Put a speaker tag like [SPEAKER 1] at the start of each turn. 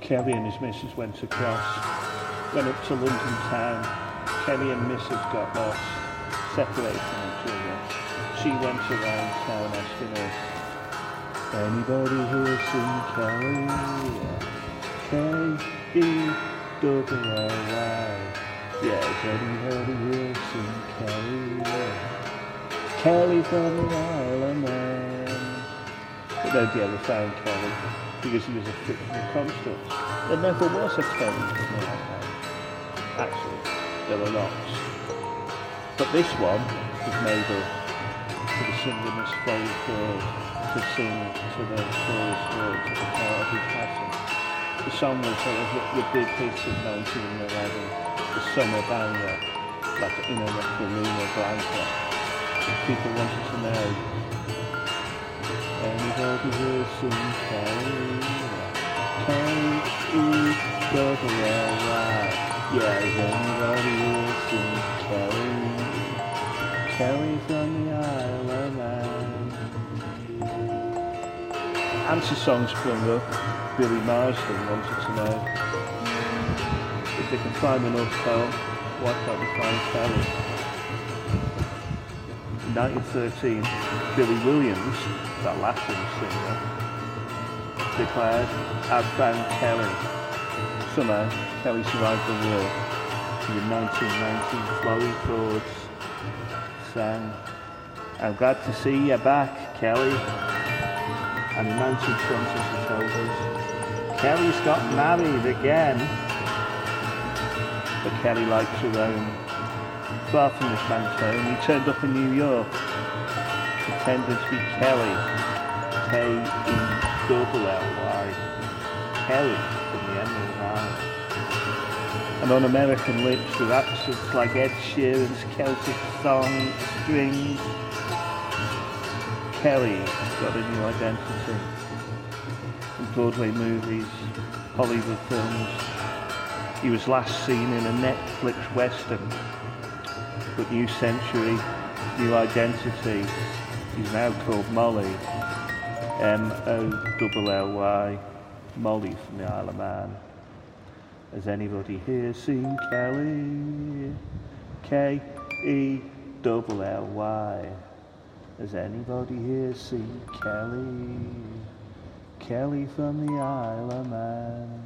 [SPEAKER 1] Kelly and his missus went across, went up to London town. Kelly and missus got lost, separated from each other. She went around town asking us, anybody here seen Kelly? K-E-double-L-Y. Yeah, anybody here seen Kelly? Kelly from the Isle of Man. But nobody ever found Kelly because he was a fictional construct. There never was a Kelly from the Isle. Actually, there were lots. But this one was made up for the Miss Florrie Forde to sing to the chorus words at the part of his passing. The song was sort of the big hit of 1911 the summer banger, like in a Luna blanket. People wanted to know, anybody here seen Kelly? K-E-double-L-Y. Yeah, has anybody here seen Kelly? Kelly from the Isle of Man. Answer song sprung up. Billy Marsden wanted to know if they can find old poem, why can't they find Kelly? In 1913, Billy Williams, that Latin singer, declared, I've found Kelly. Somehow, Kelly survived the war. In 1919, Florrie Chords sang, I'm glad to see you back, Kelly. And in 1920, she told us, Kelly's got married again but Kelly likes her own. Far from this man's he turned up in New York, pretending to be Kelly, K-E-double-L-Y, Kelly from the Emerald Isle. And on American lips with accents like Ed Sheeran's Celtic song, strings, Kelly got a new identity. In Broadway movies, Hollywood films, he was last seen in a Netflix western, but New Century, New Identity, he's now called Molly, M-O-L-L-Y, Molly from the Isle of Man. Has anybody here seen Kelly? K E double L Y. Has anybody here seen Kelly? Kelly from the Isle of Man.